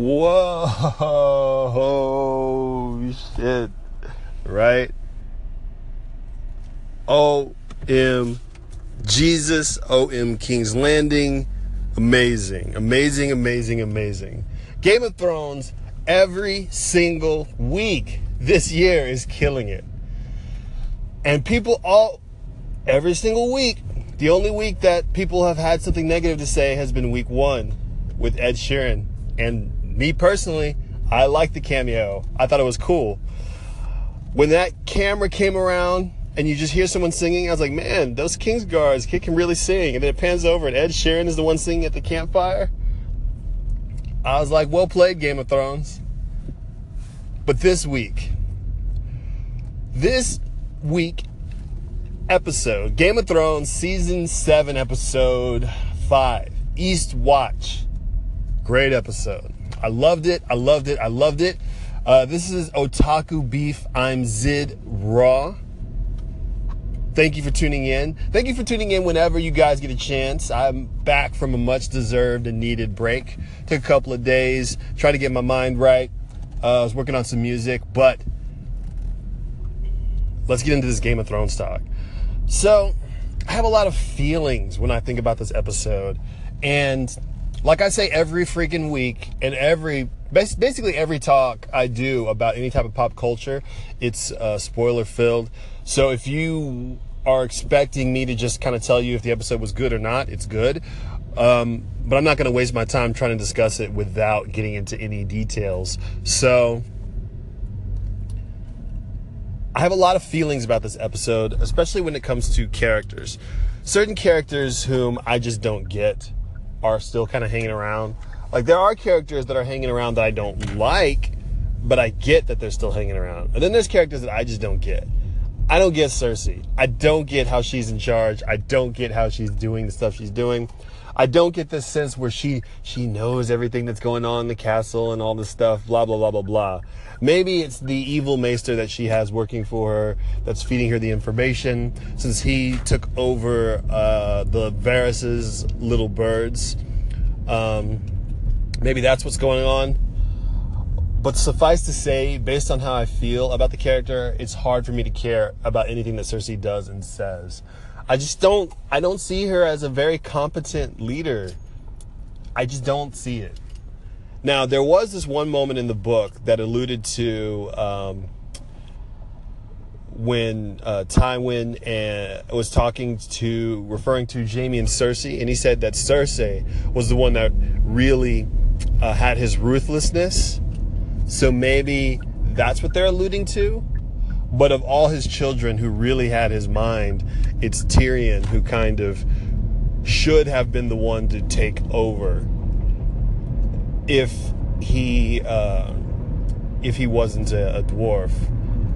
Whoa, shit. Right? O.M. Jesus, O.M. King's Landing. Amazing, amazing, amazing, amazing. Game of Thrones every single week this year is killing it. And people all, every single week, the only week that people have had something negative to say has been week one with Ed Sheeran. And me personally, I liked the cameo. I thought it was cool. When that camera came around and you just hear someone singing, I was like, man, those Kingsguards, kid can really sing. And then it pans over and Ed Sheeran is the one singing at the campfire. I was like, well played, Game of Thrones. But this week, this week episode, Game of Thrones season 7, episode 5, Eastwatch. Great episode. I loved it. I loved it. I loved it. Uh, this is Otaku Beef. I'm Zid Raw. Thank you for tuning in. Thank you for tuning in whenever you guys get a chance. I'm back from a much deserved and needed break. Took a couple of days, trying to get my mind right. Uh, I was working on some music, but let's get into this Game of Thrones talk. So, I have a lot of feelings when I think about this episode. And like I say every freaking week and every basically every talk I do about any type of pop culture, it's uh, spoiler filled. So if you are expecting me to just kind of tell you if the episode was good or not, it's good. Um, but I'm not going to waste my time trying to discuss it without getting into any details. So I have a lot of feelings about this episode, especially when it comes to characters. Certain characters whom I just don't get are still kind of hanging around. Like there are characters that are hanging around that I don't like, but I get that they're still hanging around. And then there's characters that I just don't get. I don't get Cersei. I don't get how she's in charge. I don't get how she's doing the stuff she's doing. I don't get this sense where she she knows everything that's going on in the castle and all this stuff, blah blah blah blah blah. Maybe it's the evil maester that she has working for her that's feeding her the information since he took over uh, the Varys's little birds. Um, maybe that's what's going on. But suffice to say, based on how I feel about the character, it's hard for me to care about anything that Cersei does and says. I just don't I don't see her as a very competent leader. I just don't see it. Now, there was this one moment in the book that alluded to um, when uh, Tywin and was talking to, referring to Jaime and Cersei, and he said that Cersei was the one that really uh, had his ruthlessness so maybe that's what they're alluding to. But of all his children who really had his mind, it's Tyrion who kind of should have been the one to take over if he uh, if he wasn't a, a dwarf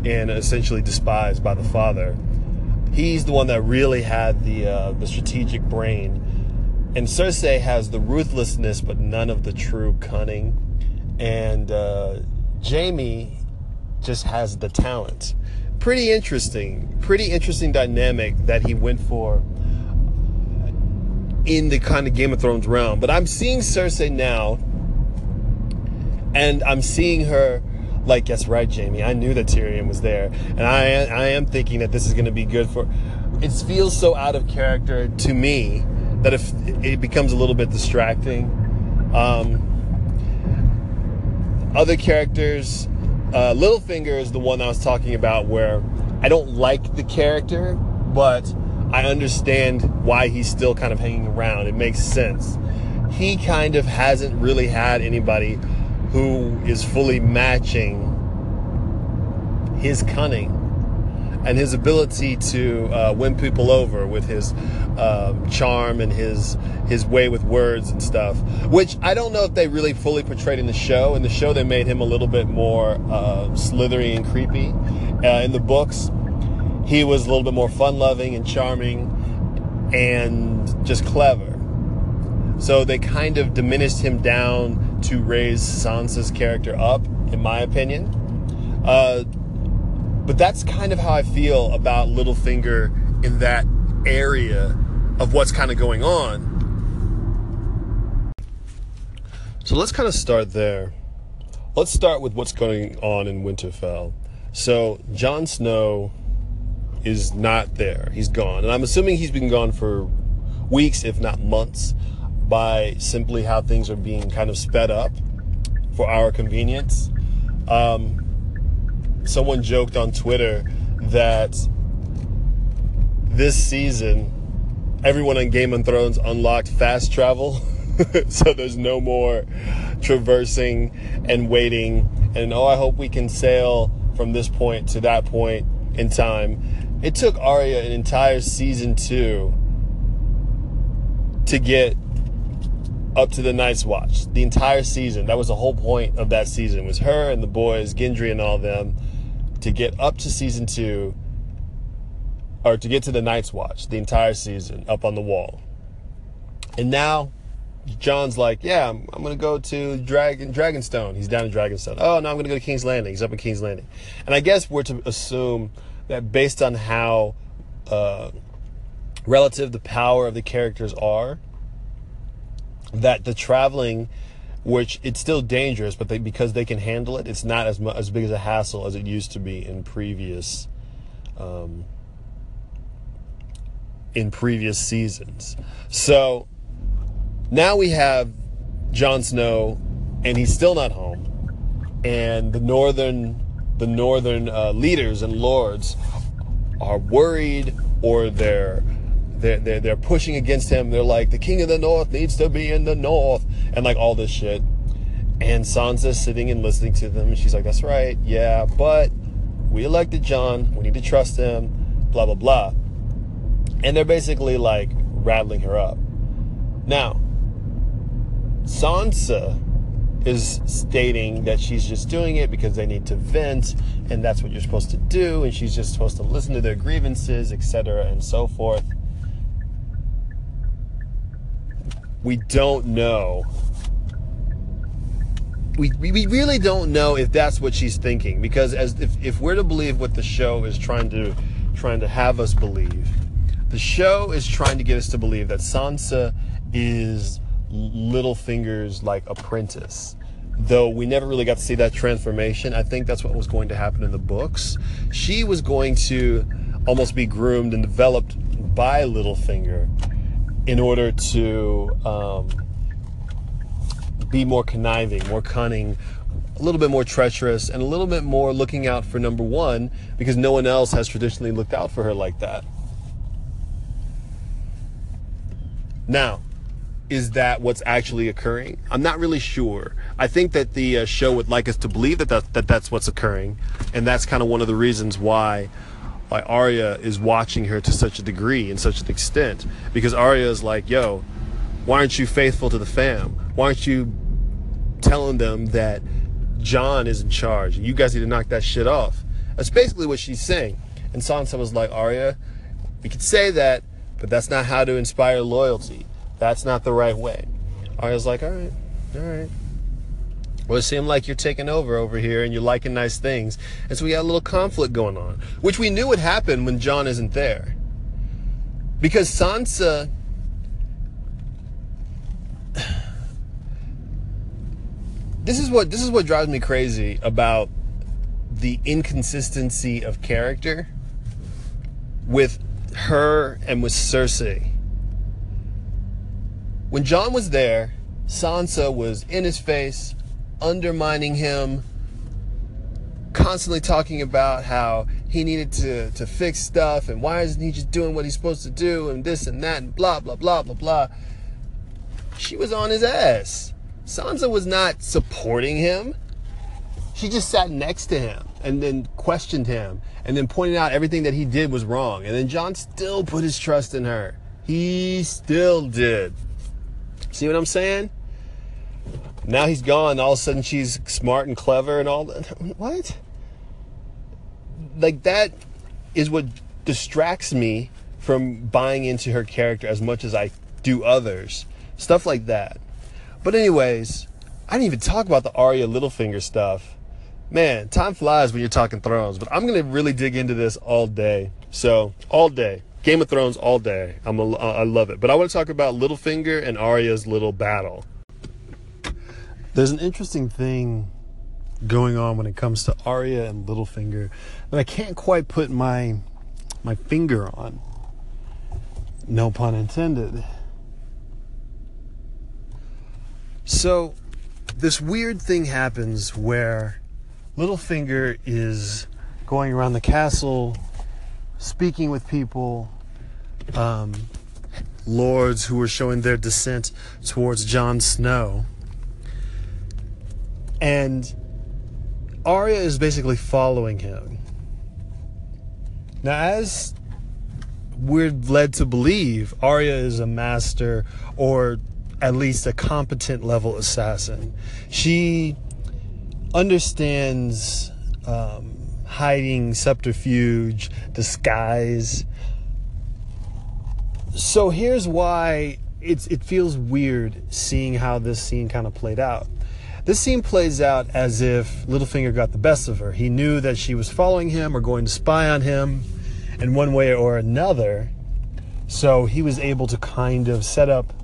and essentially despised by the father. He's the one that really had the uh, the strategic brain, and Cersei has the ruthlessness, but none of the true cunning and uh, Jaime just has the talent. Pretty interesting, pretty interesting dynamic that he went for in the kind of Game of Thrones realm. But I'm seeing Cersei now, and I'm seeing her like, yes, right, Jaime. I knew that Tyrion was there, and I I am thinking that this is going to be good for. It feels so out of character to me that if it becomes a little bit distracting. Um, other characters, uh, Littlefinger is the one I was talking about where I don't like the character, but I understand why he's still kind of hanging around. It makes sense. He kind of hasn't really had anybody who is fully matching his cunning and his ability to uh, win people over with his um, charm and his his way with words and stuff. Which I don't know if they really fully portrayed in the show. In the show, they made him a little bit more uh, slithery and creepy. Uh, in the books, he was a little bit more fun-loving and charming and just clever. So they kind of diminished him down to raise Sansa's character up, in my opinion. Uh, but that's kind of how I feel about Littlefinger in that area of what's kind of going on. So let's kind of start there. Let's start with what's going on in Winterfell. So Jon Snow is not there. He's gone. And I'm assuming he's been gone for weeks, if not months, by simply how things are being kind of sped up for our convenience. Um, someone joked on Twitter that this season, everyone on Game of Thrones unlocked fast travel. so there's no more traversing and waiting. And oh, I hope we can sail from this point to that point in time. It took Arya an entire season two to get up to the Night's Watch. The entire season. That was the whole point of that season. Was her and the boys, Gendry and all them, to get up to season two, or to get to the Night's Watch, the entire season, up on the wall. And now, Jon's like, yeah, I'm, I'm to go to Dragon Dragonstone. He's down in Dragonstone. Oh, no, I'm to go to King's Landing. He's up in King's Landing. And I guess we're to assume that based on how uh, relative the power of the characters are, that the traveling which it's still dangerous, but they, because they can handle it, it's not as much, as big as a hassle as it used to be in previous um, in previous seasons. So now we have Jon Snow, and he's still not home, and the northern the northern uh, leaders and lords are worried or they're they're, they're, they're pushing against him. They're like, the king of the north needs to be in the north, and like all this shit. And Sansa's sitting and listening to them, and she's like, that's right, yeah, but we elected Jon. We need to trust him, blah, blah, blah. And they're basically like rattling her up. Now, Sansa is stating that she's just doing it because they need to vent and that's what you're supposed to do and she's just supposed to listen to their grievances etc and so forth we don't know. We, we really don't know if that's what she's thinking because as if, if we're to believe what the show is trying to trying to have us believe the show is trying to get us to believe that Sansa is Littlefinger's like apprentice though we never really got to see that transformation I think that's what was going to happen in the books she was going to almost be groomed and developed by Littlefinger in order to um, be more conniving, more cunning, a little bit more treacherous, and a little bit more looking out for number one because no one else has traditionally looked out for her like that. Now, is that what's actually occurring? I'm not really sure. I think that the uh, show would like us to believe that, that, that that's what's occurring, and that's kind of one of the reasons why like Arya is watching her to such a degree and such an extent because Arya is like, yo, why aren't you faithful to the fam? Why aren't you telling them that Jon is in charge? And you guys need to knock that shit off. That's basically what she's saying. And Sansa was like, Arya, we could say that, but that's not how to inspire loyalty. That's not the right way. Arya's like, all right, all right. Well, it seemed like you're taking over over here and you're liking nice things. And so we got a little conflict going on, which we knew would happen when Jon isn't there. Because Sansa. This is what this is what drives me crazy about the inconsistency of character with her and with Cersei. When Jon was there, Sansa was in his face, undermining him, constantly talking about how he needed to, to fix stuff and why isn't he just doing what he's supposed to do and this and that and blah, blah, blah, blah, blah. She was on his ass. Sansa was not supporting him. She just sat next to him and then questioned him and then pointed out everything that he did was wrong. And then Jon still put his trust in her. He still did. See what I'm saying? Now he's gone. All of a sudden, she's smart and clever and all that. What? Like, that is what distracts me from buying into her character as much as I do others. Stuff like that. But, anyways, I didn't even talk about the Arya Littlefinger stuff. Man, time flies when you're talking Thrones, but I'm to really dig into this all day. So, all day. Game of Thrones all day. I'm a, I love it. But I want to talk about Littlefinger and Arya's little battle. There's an interesting thing going on when it comes to Arya and Littlefinger that I can't quite put my my finger on. No pun intended. So, this weird thing happens where Littlefinger is going around the castle, speaking with people, um, lords who are showing their dissent towards Jon Snow. And Arya is basically following him. Now, as we're led to believe, Arya is a master or at least a competent level assassin. She understands um, hiding, subterfuge, disguise. So here's why it's it feels weird seeing how this scene kind of played out. This scene plays out as if Littlefinger got the best of her. He knew that she was following him or going to spy on him in one way or another. So he was able to kind of set up,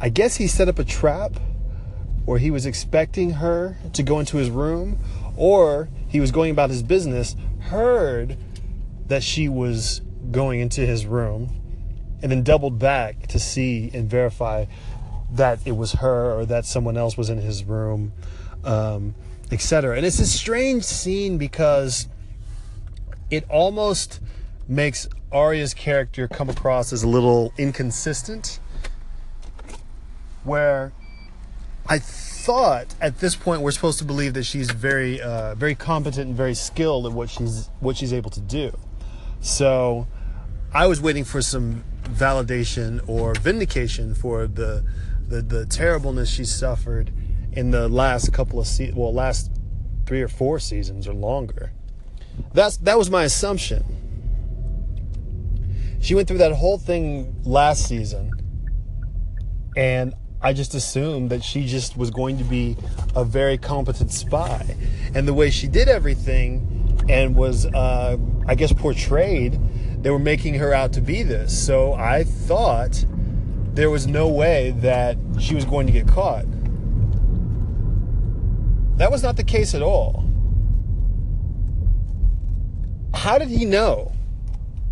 I guess he set up a trap or he was expecting her to go into his room or he was going about his business, heard that she was going into his room, and then doubled back to see and verify that it was her or that someone else was in his room, um, etc. And it's a strange scene because it almost makes Arya's character come across as a little inconsistent. Where I thought at this point we're supposed to believe that she's very, uh, very competent and very skilled at what she's what she's able to do. So I was waiting for some validation or vindication for the the, the terribleness she suffered in the last couple of se- well last three or four seasons or longer. That's that was my assumption. She went through that whole thing last season, and I just assumed that she just was going to be a very competent spy. And the way she did everything and was, uh, I guess, portrayed, they were making her out to be this. So I thought there was no way that she was going to get caught. That was not the case at all. How did he know?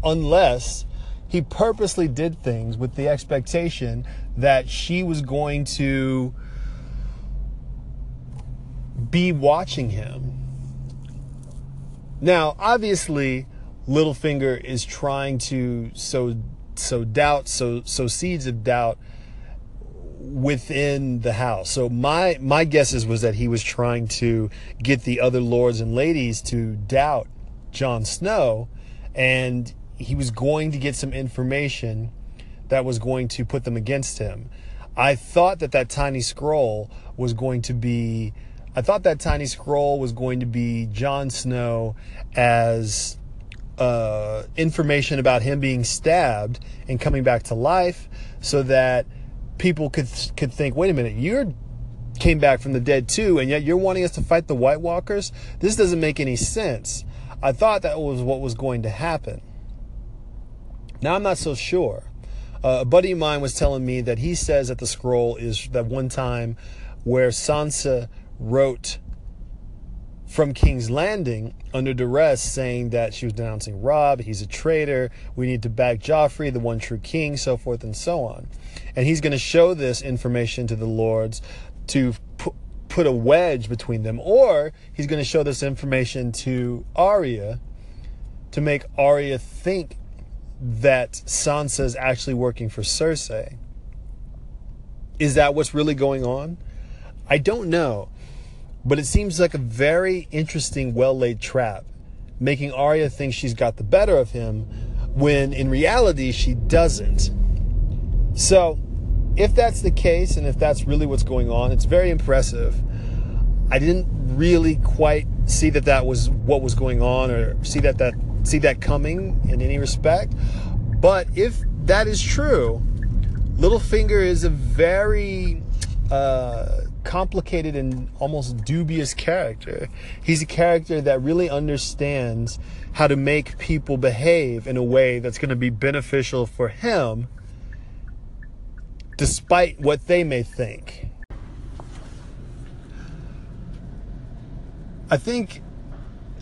Unless he purposely did things with the expectation that she was going to be watching him. Now, obviously, Littlefinger is trying to sow sow doubt, sow sow seeds of doubt within the house. So my my guesses was that he was trying to get the other lords and ladies to doubt Jon Snow, and he was going to get some information that was going to put them against him. I thought that that tiny scroll was going to be I thought that tiny scroll was going to be Jon Snow as uh, information about him being stabbed and coming back to life, so that people could could think, wait a minute, you came back from the dead too, and yet you're wanting us to fight the White Walkers. This doesn't make any sense. I thought that was what was going to happen. Now I'm not so sure. Uh, a buddy of mine was telling me that he says that the scroll is that one time where Sansa wrote from King's Landing under duress saying that she was denouncing Robb, he's a traitor, we need to back Joffrey, the one true king, so forth and so on. And he's going to show this information to the lords to pu- put a wedge between them, or he's going to show this information to Arya to make Arya think that Sansa is actually working for Cersei. Is that what's really going on? I don't know. But it seems like a very interesting, well laid trap, making Arya think she's got the better of him when in reality she doesn't. So, if that's the case and if that's really what's going on, it's very impressive. I didn't really quite see that that was what was going on or see that that see that coming in any respect. But if that is true, Littlefinger is a very uh, complicated and almost dubious character. He's a character that really understands how to make people behave in a way that's going to be beneficial for him, despite what they may think. I think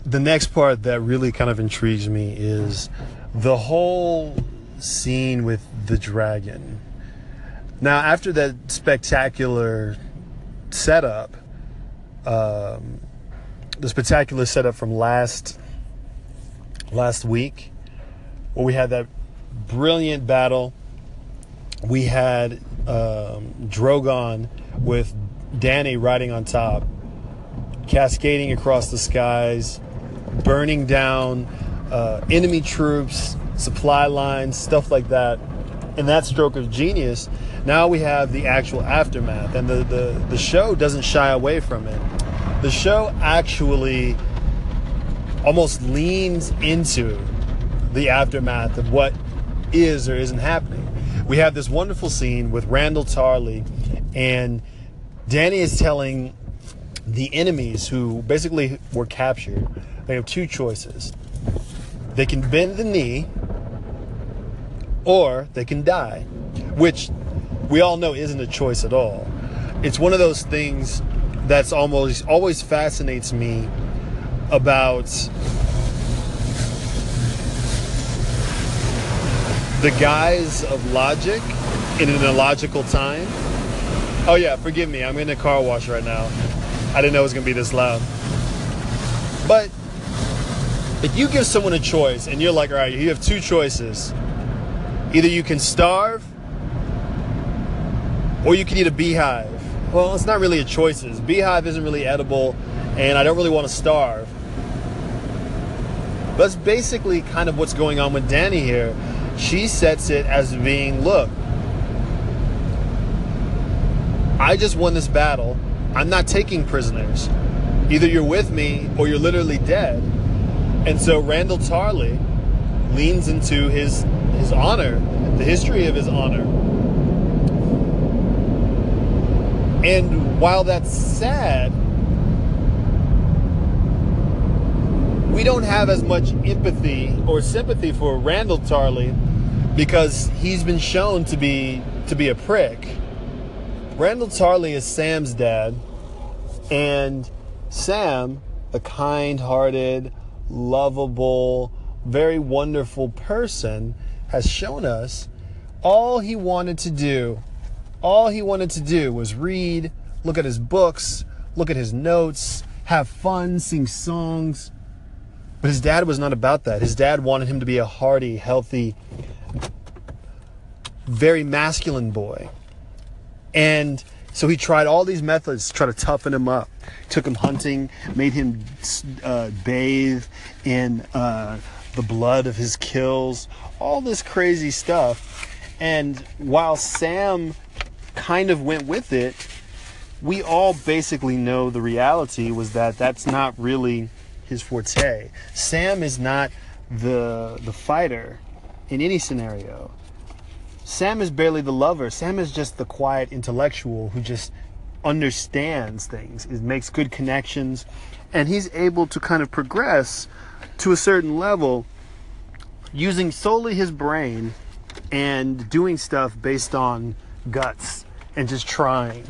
the next part that really kind of intrigues me is the whole scene with the dragon. Now, after that spectacular setup, um, the spectacular setup from last last week, where we had that brilliant battle, we had um, Drogon with Dany riding on top, cascading across the skies, burning down uh, enemy troops, supply lines, stuff like that. And that stroke of genius, now we have the actual aftermath. And the, the, the show doesn't shy away from it. The show actually almost leans into the aftermath of what is or isn't happening. We have this wonderful scene with Randyll Tarly, and Dany is telling the enemies who basically were captured they have two choices. They can bend the knee or they can die, which we all know isn't a choice at all. It's one of those things that's almost always fascinates me about the guise of logic in an illogical time. Oh yeah, forgive me. I'm in a car wash right now. I didn't know it was to be this loud. But if you give someone a choice and you're like, all right, you have two choices. Either you can starve or you can eat a beehive. Well, it's not really a choices. Beehive isn't really edible and I don't really want to starve. But that's basically kind of what's going on with Dany here. She sets it as being, look, I just won this battle. I'm not taking prisoners. Either you're with me or you're literally dead. And so Randyll Tarly leans into his his honor, the history of his honor. And while that's sad, we don't have as much empathy or sympathy for Randyll Tarly because he's been shown to be to be a prick. Randyll Tarly is Sam's dad, and Sam, a kind-hearted, lovable, very wonderful person, has shown us all he wanted to do, all he wanted to do was read, look at his books, look at his notes, have fun, sing songs. But his dad was not about that. His dad wanted him to be a hearty, healthy, very masculine boy. And so he tried all these methods to try to toughen him up. Took him hunting, made him uh, bathe in uh, the blood of his kills, all this crazy stuff. And while Sam kind of went with it, we all basically know the reality was that that's not really his forte. Sam is not the the fighter in any scenario. Sam is barely the lover. Sam is just the quiet intellectual who just understands things, it makes good connections, and he's able to kind of progress to a certain level using solely his brain and doing stuff based on guts and just trying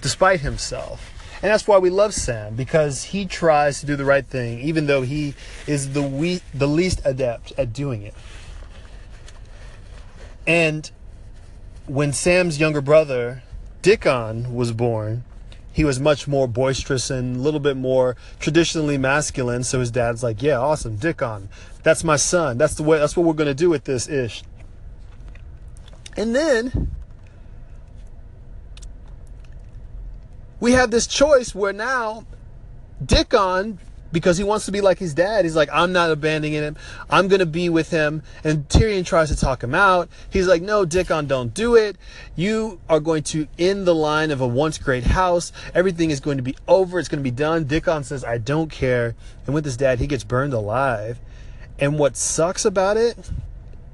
despite himself. And that's why we love Sam because he tries to do the right thing even though he is the we, the least adept at doing it. And when Sam's younger brother, Dickon, was born, he was much more boisterous and a little bit more traditionally masculine. So his dad's like, "Yeah, awesome, Dickon. That's my son. That's the way. That's what we're gonna do with this ish." And then we have this choice where now Dickon because he wants to be like his dad. He's like, I'm not abandoning him. I'm going to be with him. And Tyrion tries to talk him out. He's like, no, Dickon, don't do it. You are going to end the line of a once great house. Everything is going to be over. It's going to be done. Dickon says, I don't care. And with his dad, he gets burned alive. And what sucks about it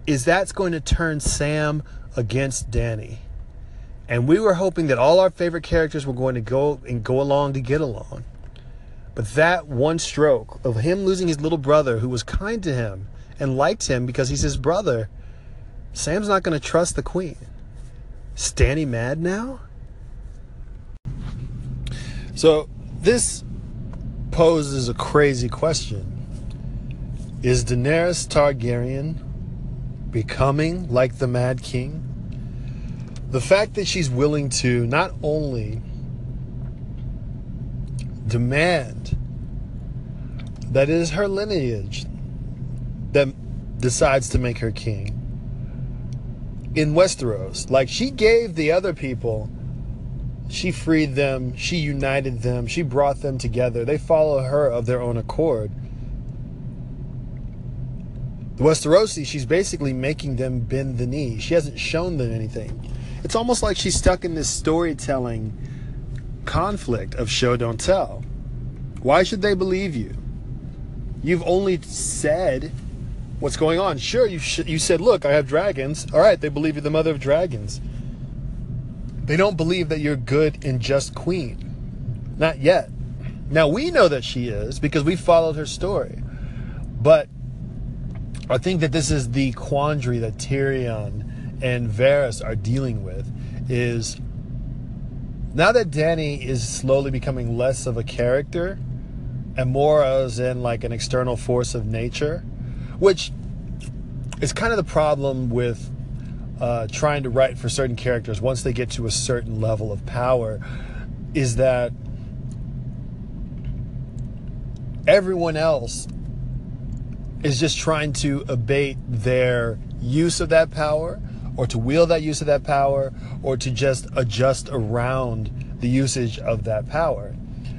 is that's going to turn Sam against Dany. And we were hoping that all our favorite characters were going to go and go along to get along. But that one stroke of him losing his little brother who was kind to him and liked him because he's his brother, Sam's not going to trust the queen. Stanny mad now? So, this poses a crazy question. Is Daenerys Targaryen becoming like the Mad King? The fact that she's willing to not only demand that it is her lineage that decides to make her king in Westeros. Like she gave the other people, she freed them, she united them, she brought them together. They follow her of their own accord. The Westerosi, she's basically making them bend the knee. She hasn't shown them anything. It's almost like she's stuck in this storytelling conflict of show don't tell. Why should they believe you? You've only said what's going on. Sure, you sh- you said, "Look, I have dragons." All right, they believe you're the mother of dragons. They don't believe that you're good and just queen. Not yet. Now we know that she is because we followed her story. But I think that this is the quandary that Tyrion and Varys are dealing with is now that Dany is slowly becoming less of a character and more as in like an external force of nature, which is kind of the problem with uh, trying to write for certain characters once they get to a certain level of power, is that everyone else is just trying to abate their use of that power or to wield that use of that power or to just adjust around the usage of that power.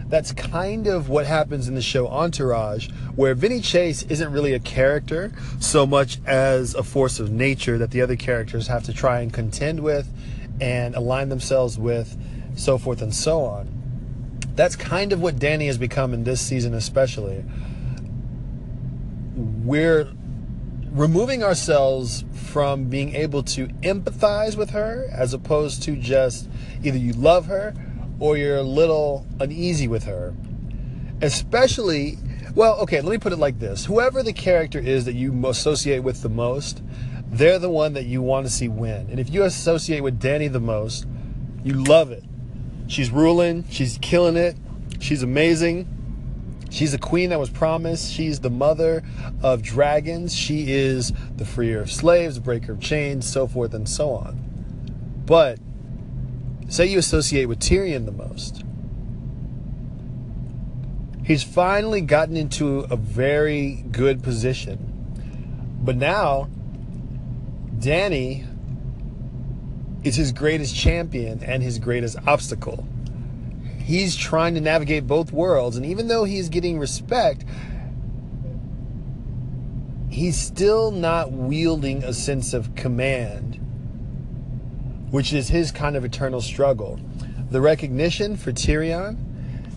That's kind of what happens in the show Entourage, where Vinny Chase isn't really a character so much as a force of nature that the other characters have to try and contend with and align themselves with, so forth and so on. That's kind of what Dany has become in this season, especially. We're removing ourselves from being able to empathize with her as opposed to just either you love her or you're a little uneasy with her. Especially, well, okay, let me put it like this whoever the character is that you associate with the most, they're the one that you want to see win. And if you associate with Dany the most, you love it. She's ruling, she's killing it, she's amazing. She's the queen that was promised. She's the mother of dragons. She is the freer of slaves, breaker of chains, so forth and so on. But say you associate with Tyrion the most. He's finally gotten into a very good position. But now, Dany is his greatest champion and his greatest obstacle. He's trying to navigate both worlds, and even though he's getting respect, he's still not wielding a sense of command which is his kind of eternal struggle. The recognition for Tyrion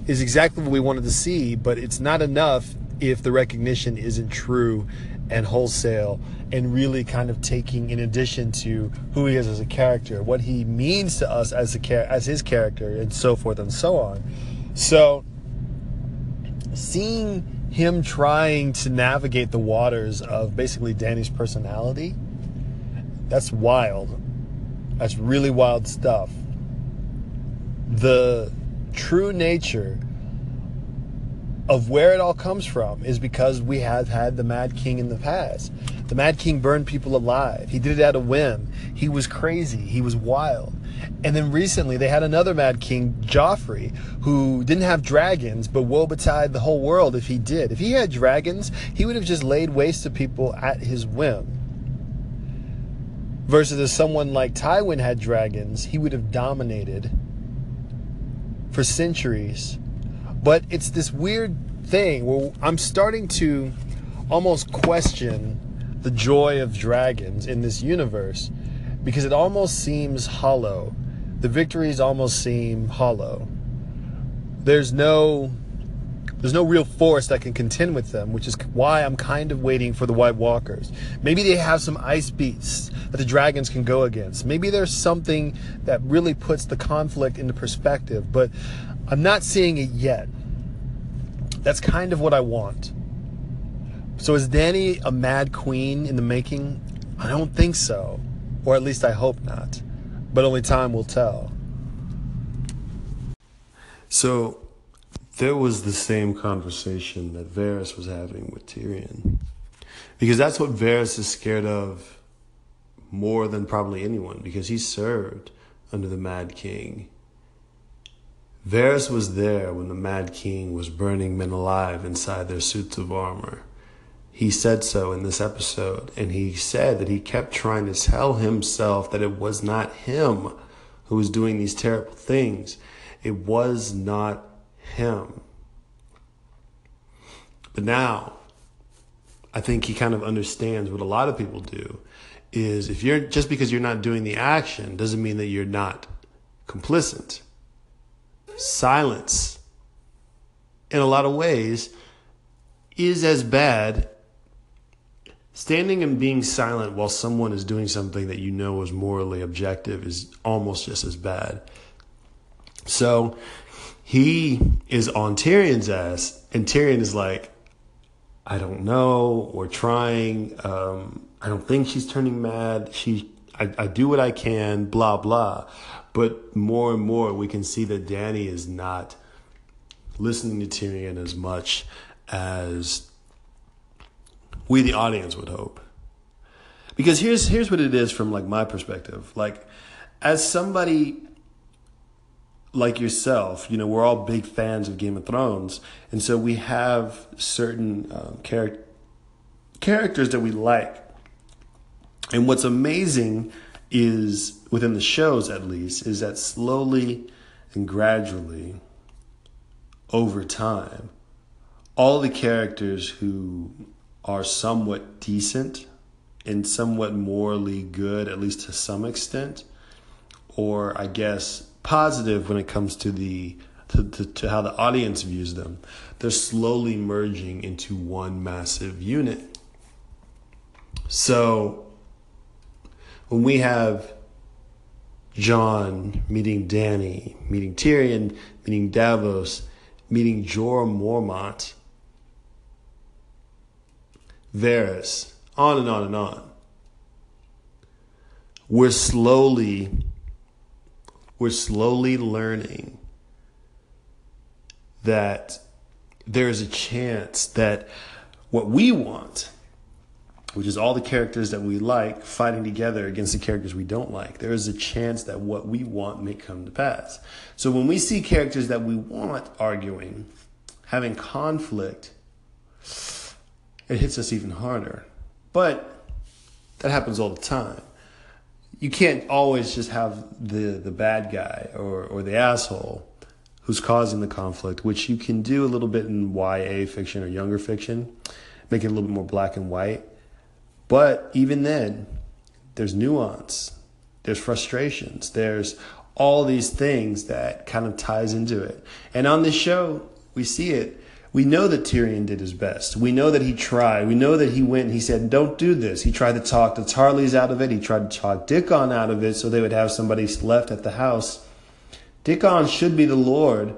is exactly what we wanted to see, but it's not enough if the recognition isn't true and wholesale and really kind of taking in addition to who he is as a character, what he means to us as a as his character and so forth and so on. So seeing him trying to navigate the waters of basically Dany's personality, that's wild. That's really wild stuff. The true nature of where it all comes from is because we have had the Mad King in the past. The Mad King burned people alive. He did it at a whim. He was crazy. He was wild. And then recently they had another Mad King, Joffrey, who didn't have dragons, but woe betide the whole world if he did. If he had dragons, he would have just laid waste to people at his whim. Versus if someone like Tywin had dragons, he would have dominated for centuries. But it's this weird thing where I'm starting to almost question the joy of dragons in this universe because it almost seems hollow. The victories almost seem hollow. There's no there's no real force that can contend with them, which is why I'm kind of waiting for the White Walkers. Maybe they have some ice beasts that the dragons can go against. Maybe there's something that really puts the conflict into perspective, but I'm not seeing it yet. That's kind of what I want. So is Dany a mad queen in the making? I don't think so. Or at least I hope not. But only time will tell. So there was the same conversation that Varys was having with Tyrion. Because that's what Varys is scared of more than probably anyone, because he served under the Mad King. Varys was there when the Mad King was burning men alive inside their suits of armor. He said so in this episode, and he said that he kept trying to tell himself that it was not him who was doing these terrible things. It was not him. But now, I think he kind of understands what a lot of people do is if you're just because you're not doing the action doesn't mean that you're not complicit. Silence, in a lot of ways, is as bad. Standing and being silent while someone is doing something that you know is morally objective is almost just as bad. So he is on Tyrion's ass, and Tyrion is like, I don't know. We're trying. Um, I don't think she's turning mad. She, I, I do what I can. Blah blah. But more and more, we can see that Dany is not listening to Tyrion as much as we, the audience, would hope. Because here's here's what it is from like my perspective. Like, as somebody like yourself, you know, we're all big fans of Game of Thrones, and so we have certain um, char- characters that we like. And what's amazing is within the shows, at least, is that slowly and gradually, over time, all the characters who are somewhat decent and somewhat morally good, at least to some extent, or I guess positive when it comes to the to, to, to, how the audience views them. They're slowly merging into one massive unit. So when we have Jon meeting Dany, meeting Tyrion, meeting Davos, meeting Jorah Mormont, Varys, on and on and on. We're slowly we're slowly learning that there is a chance that what we want, which is all the characters that we like fighting together against the characters we don't like, there is a chance that what we want may come to pass. So when we see characters that we want arguing, having conflict, it hits us even harder. But that happens all the time you can't always just have the the bad guy or or the asshole who's causing the conflict, which you can do a little bit in YA fiction or younger fiction, make it a little bit more black and white. But even then, there's nuance, there's frustrations, there's all these things that kind of ties into it. And on this show, we see it we know that Tyrion did his best. We know that he tried. We know that he went and he said, Don't do this. He tried to talk the Tarlys out of it. He tried to talk Dickon out of it so they would have somebody left at the house. Dickon should be the Lord,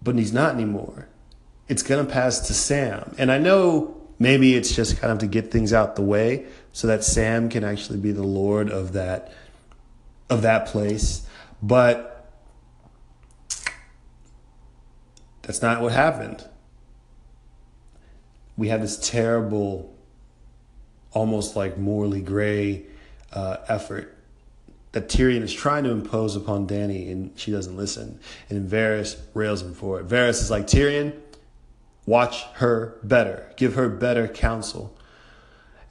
but he's not anymore. It's going to pass to Sam. And I know maybe it's just kind of to get things out the way so that Sam can actually be the Lord of that of that place. But That's not what happened. We have this terrible, almost like morally gray uh, effort that Tyrion is trying to impose upon Dany, and she doesn't listen. And Varys rails him for it. Varys is like, Tyrion, watch her better, give her better counsel.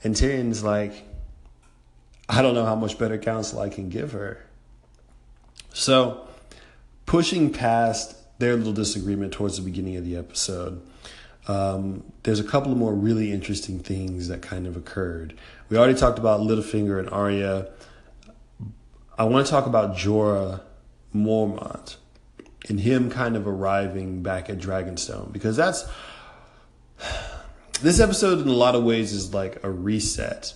And Tyrion's like, I don't know how much better counsel I can give her. So, pushing past their little disagreement towards the beginning of the episode. Um, there's a couple of more really interesting things that kind of occurred. We already talked about Littlefinger and Arya. I want to talk about Jorah Mormont and him kind of arriving back at Dragonstone because that's this episode in a lot of ways is like a reset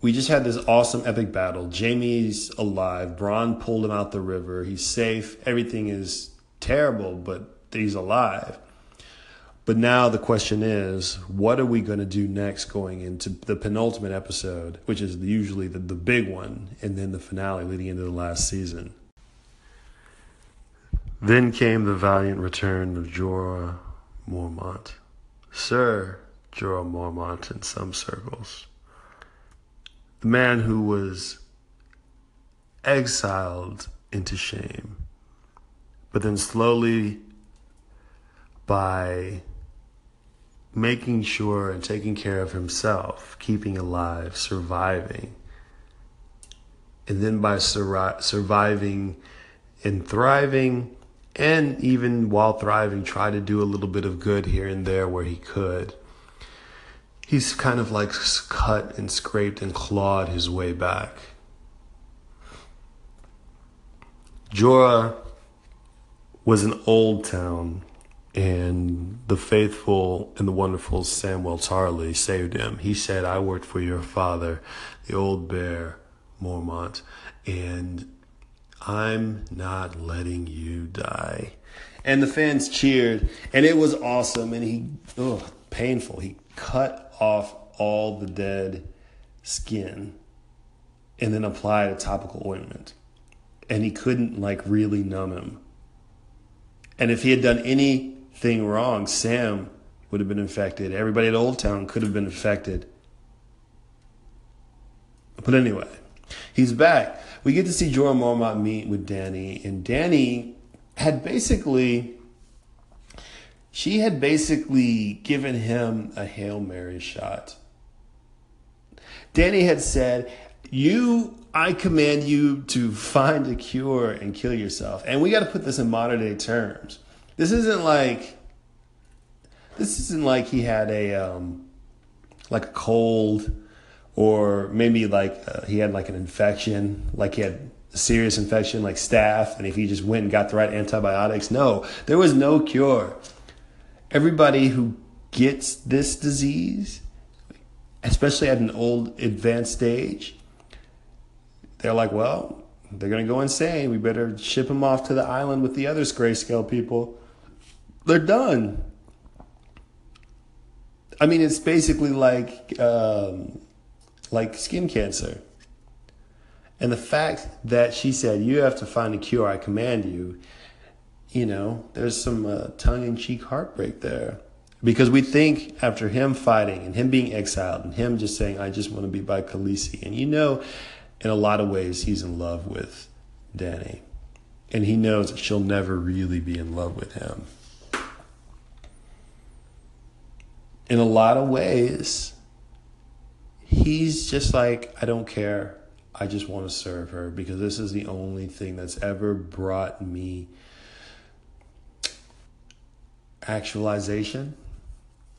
we just had this awesome epic battle. Jaime's alive. Bronn pulled him out the river. He's safe. Everything is terrible, but he's alive. But now the question is, what are we going to do next going into the penultimate episode, which is usually the, the big one, and then the finale leading into the last season? Then came the valiant return of Jorah Mormont, Sir Jorah Mormont in some circles. The man who was exiled into shame, but then slowly by making sure and taking care of himself, keeping alive, surviving, and then by sur- surviving and thriving, and even while thriving, try to do a little bit of good here and there where he could. He's kind of like cut and scraped and clawed his way back. Jorah was an Oldtown, and the faithful and the wonderful Samwell Tarly saved him. He said, I worked for your father, the old bear, Mormont, and I'm not letting you die. And the fans cheered, and it was awesome. And he, oh, painful. He cut off all the dead skin and then applied a topical ointment. And he couldn't, like, really numb him. And if he had done anything wrong, Sam would have been infected. Everybody at Oldtown could have been infected. But anyway, he's back we get to see Jorah Mormont meet with Dany, and Dany had basically she had basically given him a Hail Mary shot. Dany had said, You, I command you to find a cure and kill yourself. And we got to put this in modern day terms. This isn't like, this isn't like he had a, um, like a cold or maybe like uh, he had like an infection, like he had a serious infection like staph, and if he just went and got the right antibiotics, no, there was no cure. Everybody who gets this disease, especially at an old advanced stage, they're like, well, they're gonna go insane. We better ship them off to the island with the other grayscale people. They're done. I mean, it's basically like. Um, like skin cancer. And the fact that she said, You have to find a cure, I command you, you know, there's some uh, tongue in cheek heartbreak there. Because we think after him fighting and him being exiled and him just saying, I just want to be by Khaleesi. And you know, in a lot of ways, he's in love with Dany. And he knows that she'll never really be in love with him. In a lot of ways, he's just like, I don't care. I just want to serve her because this is the only thing that's ever brought me actualization,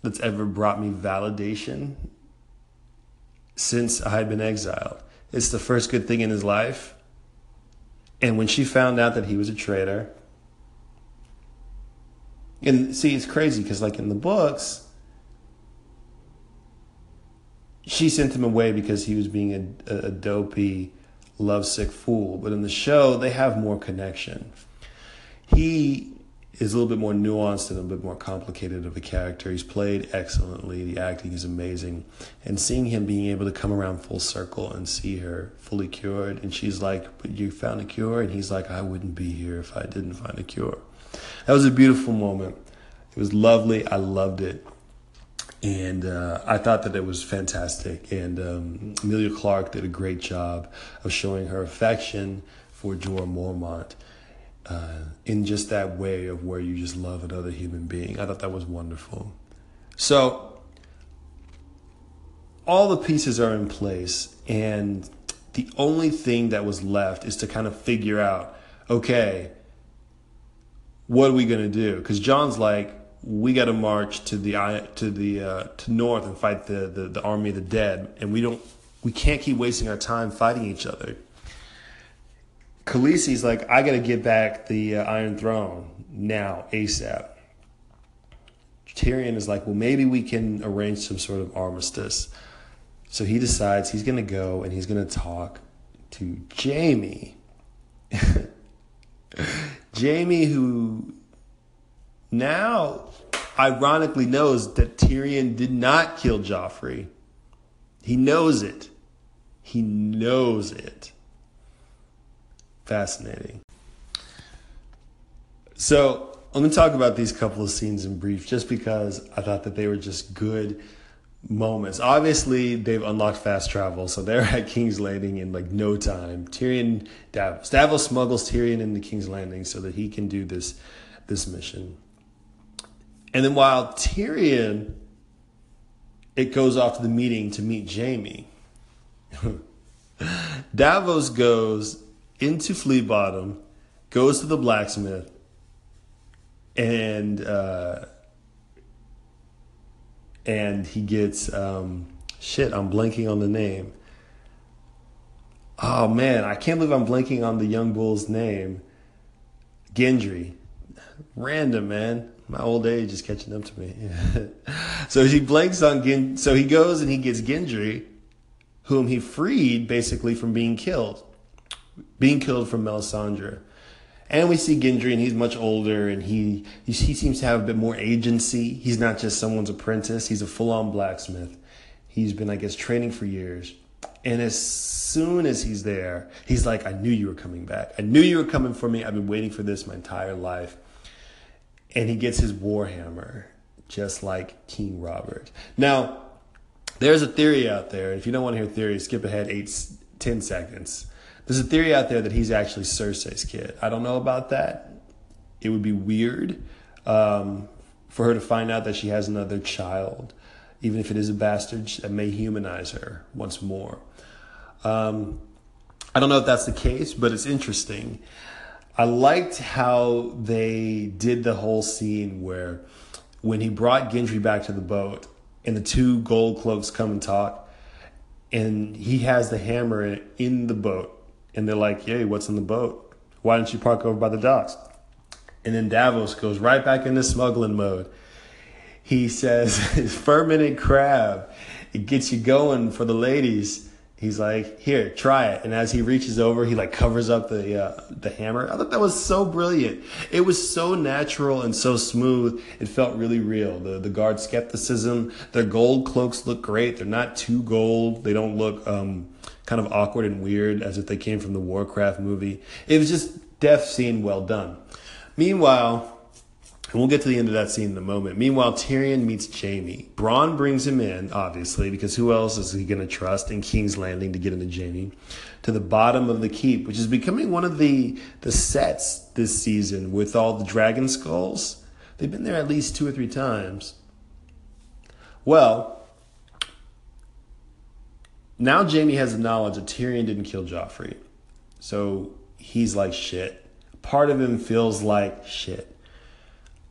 that's ever brought me validation since I had been exiled. It's the first good thing in his life. And when she found out that he was a traitor, and see, it's crazy because, like in the books, she sent him away because he was being a, a dopey, lovesick fool. But in the show, they have more connection. He is a little bit more nuanced and a bit more complicated of a character. He's played excellently. The acting is amazing. And seeing him being able to come around full circle and see her fully cured, and she's like, But you found a cure? And he's like, I wouldn't be here if I didn't find a cure. That was a beautiful moment. It was lovely. I loved it and uh, I thought that it was fantastic. And um, Emilia Clarke did a great job of showing her affection for Jorah Mormont uh, in just that way of where you just love another human being. I thought that was wonderful. So all the pieces are in place, and the only thing that was left is to kind of figure out, okay, what are we to do? Because Jon's like, we got to march to the to the uh, to north and fight the, the the army of the dead, and we don't we can't keep wasting our time fighting each other. Khaleesi's like, I got to get back the uh, Iron Throne now, ASAP. Tyrion is like, well, maybe we can arrange some sort of armistice. So he decides he's going to go and he's going to talk to Jaime. Jaime, who now ironically knows that Tyrion did not kill Joffrey. He knows it. He knows it. Fascinating. So I'm going to talk about these couple of scenes in brief, just because I thought that they were just good moments. Obviously, they've unlocked fast travel, so they're at King's Landing in like no time. Tyrion Davos. Davos smuggles Tyrion into King's Landing so that he can do this this mission. And then while Tyrion it goes off to the meeting to meet Jaime. Davos goes into Flea Bottom, goes to the blacksmith, and uh, and he gets um, shit. I'm blanking on the name. Oh man, I can't believe I'm blanking on the young bull's name. Gendry. Random man. My old age is catching up to me. so he blanks on. So he goes and he gets Gendry, whom he freed basically from being killed, being killed from Melisandre. And we see Gendry, and he's much older, and he, he, he seems to have a bit more agency. He's not just someone's apprentice; he's a full-on blacksmith. He's been, I guess, training for years. And as soon as he's there, he's like, "I knew you were coming back. I knew you were coming for me. I've been waiting for this my entire life." And he gets his warhammer, just like King Robert. Now, there's a theory out there. If you don't want to hear theories, skip ahead eight, ten seconds there's a theory out there that he's actually Cersei's kid. I don't know about that. It would be weird um, for her to find out that she has another child, even if it is a bastard that may humanize her once more. Um, I don't know if that's the case, but it's interesting. I liked how they did the whole scene where when he brought Gendry back to the boat and the two gold cloaks come and talk, and he has the hammer in the boat and they're like, "Yay, what's in the boat? Why don't you park over by the docks?" And then Davos goes right back into smuggling mode. He says, "Fermented crab, it gets you going for the ladies." He's like, "Here, try it." And as he reaches over, he like covers up the uh, the hammer. I thought that was so brilliant. It was so natural and so smooth. It felt really real. The the guard skepticism. Their gold cloaks look great. They're not too gold. They don't look um, kind of awkward and weird as if they came from the Warcraft movie. It was just death scene well done. Meanwhile, and we'll get to the end of that scene in a moment. Meanwhile, Tyrion meets Jaime. Bronn brings him in, obviously, because who else is he going to trust in King's Landing to get into Jaime? To the bottom of the keep, which is becoming one of the, the sets this season with all the dragon skulls. They've been there at least two or three times. Well, now Jaime has the knowledge that Tyrion didn't kill Joffrey. So he's like shit. Part of him feels like shit.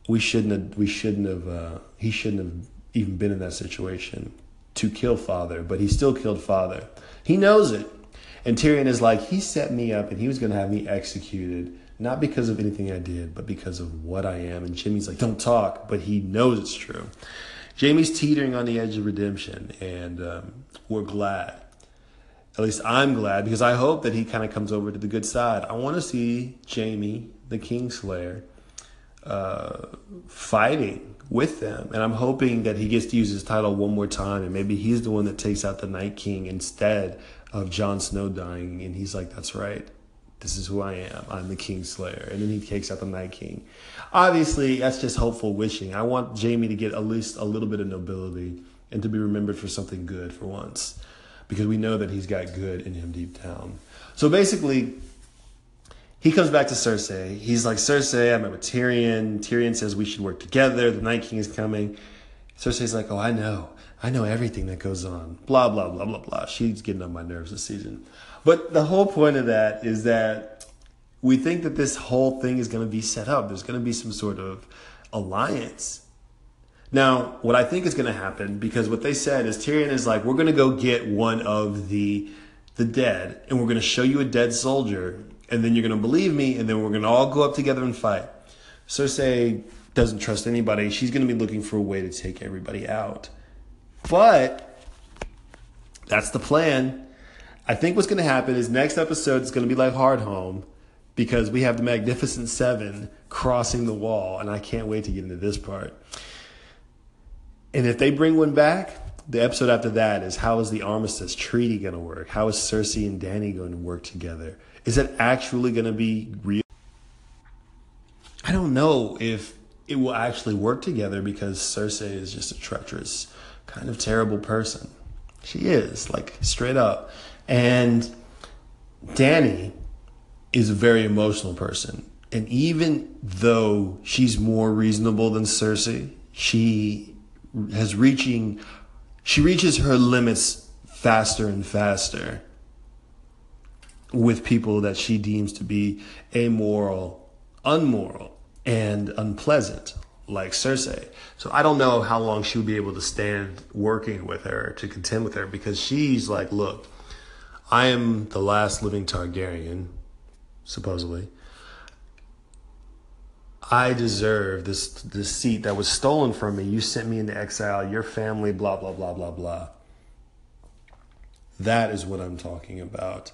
We shouldn't have we shouldn't have uh, he shouldn't have even been in that situation to kill father, but he still killed father. He knows it. And Tyrion is like, he set me up and he was gonna have me executed, not because of anything I did, but because of what I am. And Jaime's like, don't talk, but he knows it's true. Jaime's teetering on the edge of redemption, and um, we're glad. At least I'm glad because I hope that he kind of comes over to the good side. I want to see jamie the Kingslayer, uh, fighting with them, and I'm hoping that he gets to use his title one more time, and maybe he's the one that takes out the Night King instead of Jon Snow dying, and he's like, "That's right." This is who I am. I'm the Kingslayer. And then he takes out the Night King. Obviously, that's just hopeful wishing. I want Jaime to get at least a little bit of nobility and to be remembered for something good for once because we know that he's got good in him deep down. So basically, he comes back to Cersei. He's like, Cersei, I met with Tyrion. Tyrion says we should work together. The Night King is coming. Cersei's like, oh, I know. I know everything that goes on. Blah, blah, blah, blah, blah. She's getting on my nerves this season. But the whole point of that is that we think that this whole thing is going to be set up. There's going to be some sort of alliance now, what I think is going to happen, because what they said is Tyrion is like, we're going to go get one of the the dead, and we're going to show you a dead soldier, and then you're going to believe me, and then we're going to all go up together and fight. Cersei doesn't trust anybody. She's going to be looking for a way to take everybody out. But that's the plan. I think what's going to happen is next episode is going to be like Hardhome because we have the Magnificent Seven crossing the wall, and I can't wait to get into this part. And if they bring one back, the episode after that is how is the armistice treaty going to work? How is Cersei and Dany going to work together? Is it actually going to be real? I don't know if it will actually work together because Cersei is just a treacherous, kind of terrible person. She is, like, straight up. And Dany is a very emotional person. And even though she's more reasonable than Cersei, she has reaching she reaches her limits faster and faster with people that she deems to be amoral, unmoral, and unpleasant, like Cersei. So I don't know how long she would be able to stand working with her to contend with her because she's like, look, I am the last living Targaryen, supposedly. I deserve this this seat that was stolen from me. You sent me into exile. Your family, blah blah blah blah blah. That is what I'm talking about.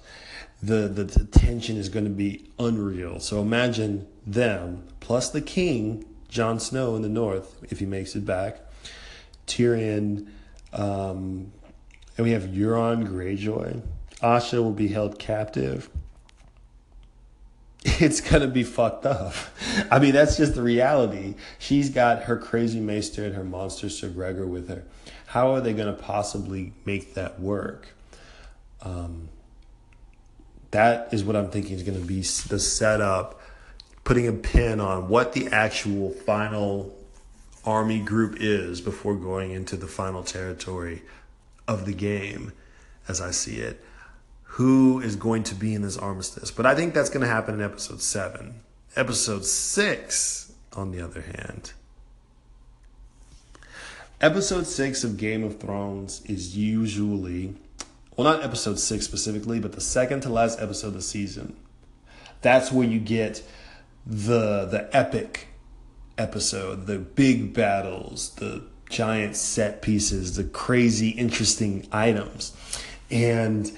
The, the, tension is going to be unreal. So imagine them plus the king, Jon Snow in the north, if he makes it back, Tyrion, um, and we have Euron Greyjoy. Asha will be held captive. It's gonna be fucked up. I mean, that's just the reality. She's got her crazy maester and her monster Sir Gregor with her. How are they gonna possibly make that work? Um, that is what I'm thinking is going to be the setup, putting a pin on what the actual final army group is before going into the final territory of the game, as I see it. Who is going to be in this armistice? But I think that's going to happen in episode seven. Episode six, on the other hand, episode six of Game of Thrones is usually well, not episode six specifically, but the second to last episode of the season. That's where you get the the epic episode, the big battles, the giant set pieces, the crazy, interesting items. And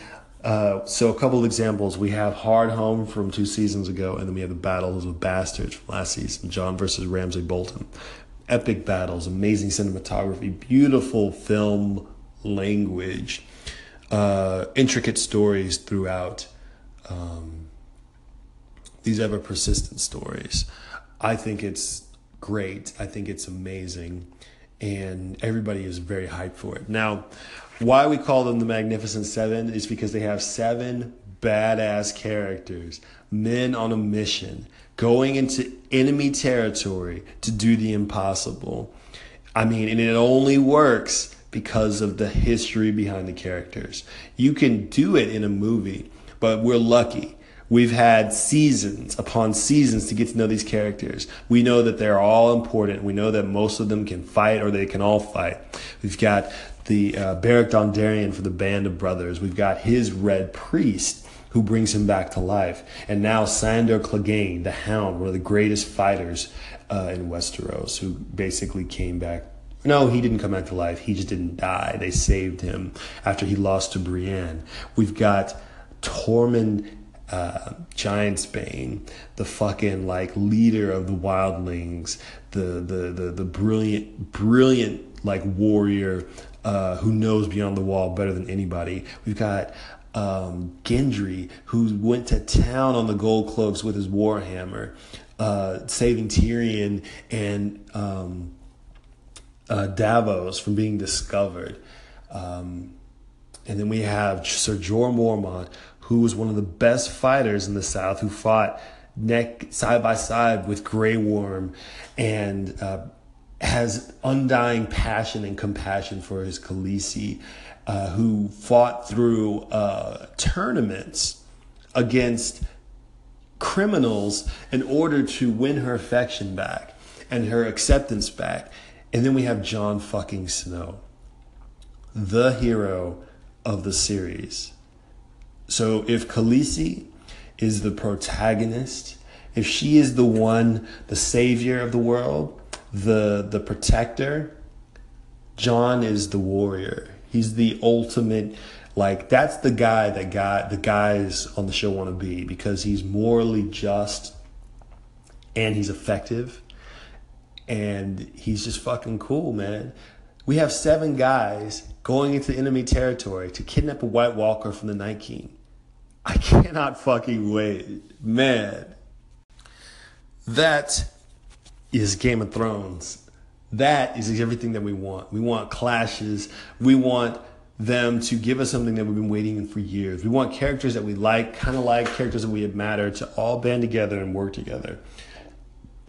uh, so, a couple of examples we have Hardhome from two seasons ago, and then we have the Battles of Bastards from last season Jon versus Ramsay Bolton. Epic battles, amazing cinematography, beautiful film language uh, intricate stories throughout um, these ever persistent stories. I think it's great. I think it's amazing. And everybody is very hyped for it. Now, why we call them the Magnificent Seven is because they have seven badass characters, men on a mission, going into enemy territory to do the impossible. I mean, and it only works because of the history behind the characters. You can do it in a movie, but we're lucky. We've had seasons upon seasons to get to know these characters. We know that they're all important. We know that most of them can fight or they can all fight. We've got the uh, Beric Dondarrion for the Band of Brothers. We've got his Red Priest who brings him back to life. And now Sandor Clegane, the Hound, one of the greatest fighters uh, in Westeros, who basically came back no, he didn't come back to life. He just didn't die. They saved him after he lost to Brienne. We've got Tormund uh, Giantsbane, the fucking like leader of the wildlings, the the the the brilliant brilliant like warrior uh, who knows beyond the wall better than anybody. We've got um, Gendry who went to town on the gold cloaks with his warhammer, uh, saving Tyrion and. Um, uh, Davos from being discovered. Um, and then we have Sir Jorah Mormont, who was one of the best fighters in the South, who fought neck side by side with Grey Worm and uh, has undying passion and compassion for his Khaleesi, uh, who fought through uh, tournaments against criminals in order to win her affection back and her acceptance back. And then we have Jon fucking Snow, the hero of the series. So if Khaleesi is the protagonist, if she is the one, the savior of the world, the the protector, Jon is the warrior. He's the ultimate like that's the guy that got the guys on the show want to be because he's morally just and he's effective and he's just fucking cool, man. We have seven guys going into enemy territory to kidnap a White Walker from the Night King. I cannot fucking wait, man. That is Game of Thrones. That is everything that we want. We want clashes. We want them to give us something that we've been waiting for years. We want characters that we like, kind of like characters that we admire, to all band together and work together.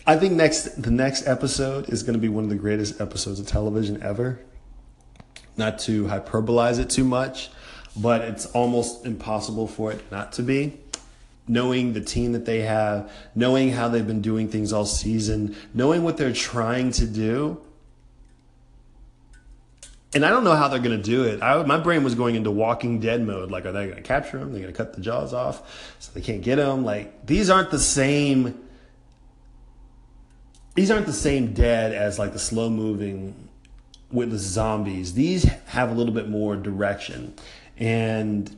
I think next the next episode is going to be one of the greatest episodes of television ever. Not to hyperbolize it too much, but it's almost impossible for it not to be. Knowing the team that they have, knowing how they've been doing things all season, knowing what they're trying to do, and I don't know how they're going to do it. I, my brain was going into Walking Dead mode. Like, are they going to capture him? They're going to cut the jaws off so they can't get him. Like, these aren't the same. These aren't the same dead as like the slow moving with the zombies. These have a little bit more direction, and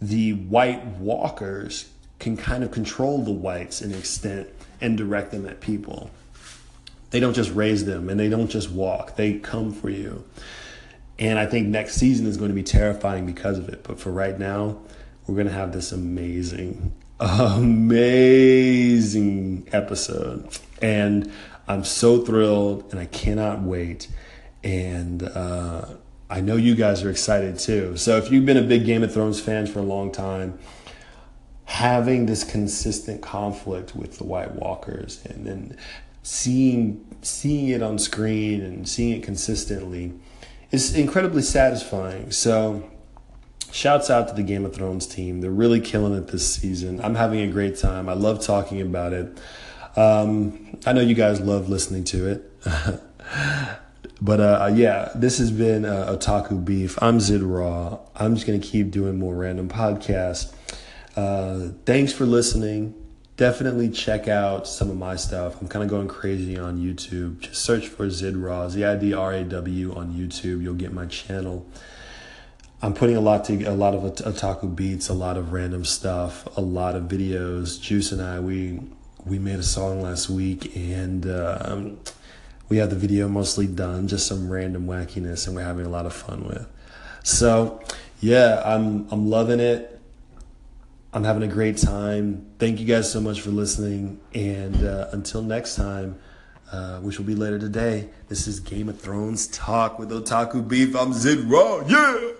the White Walkers can kind of control the whites in extent and direct them at people. They don't just raise them and they don't just walk. They come for you. And I think next season is going to be terrifying because of it. But for right now, we're going to have this amazing, amazing episode. And I'm so thrilled and I cannot wait. And uh, I know you guys are excited too. So if you've been a big Game of Thrones fan for a long time, having this consistent conflict with the White Walkers and then seeing seeing it on screen and seeing it consistently is incredibly satisfying. So, shouts out to the Game of Thrones team. They're really killing it this season. I'm having a great time. I love talking about it. Um, I know you guys love listening to it. but uh, yeah, this has been uh, Otaku Beef. I'm Zid Raw. I'm just going to keep doing more random podcasts. Uh, thanks for listening definitely check out some of my stuff. I'm kind of going crazy on YouTube. Just search for Zid Raw, Z I D R A W on YouTube. You'll get my channel. I'm putting a lot to a lot of otaku beats, a lot of random stuff, a lot of videos. Juice and I we we made a song last week and um, we have the video mostly done, just some random wackiness, and we're having a lot of fun with. So yeah, I'm I'm loving it. I'm having a great time. Thank you guys so much for listening. And uh, until next time, uh, which will be later today, this is Game of Thrones Talk with Otaku Beef. I'm Zid Raw. Yeah!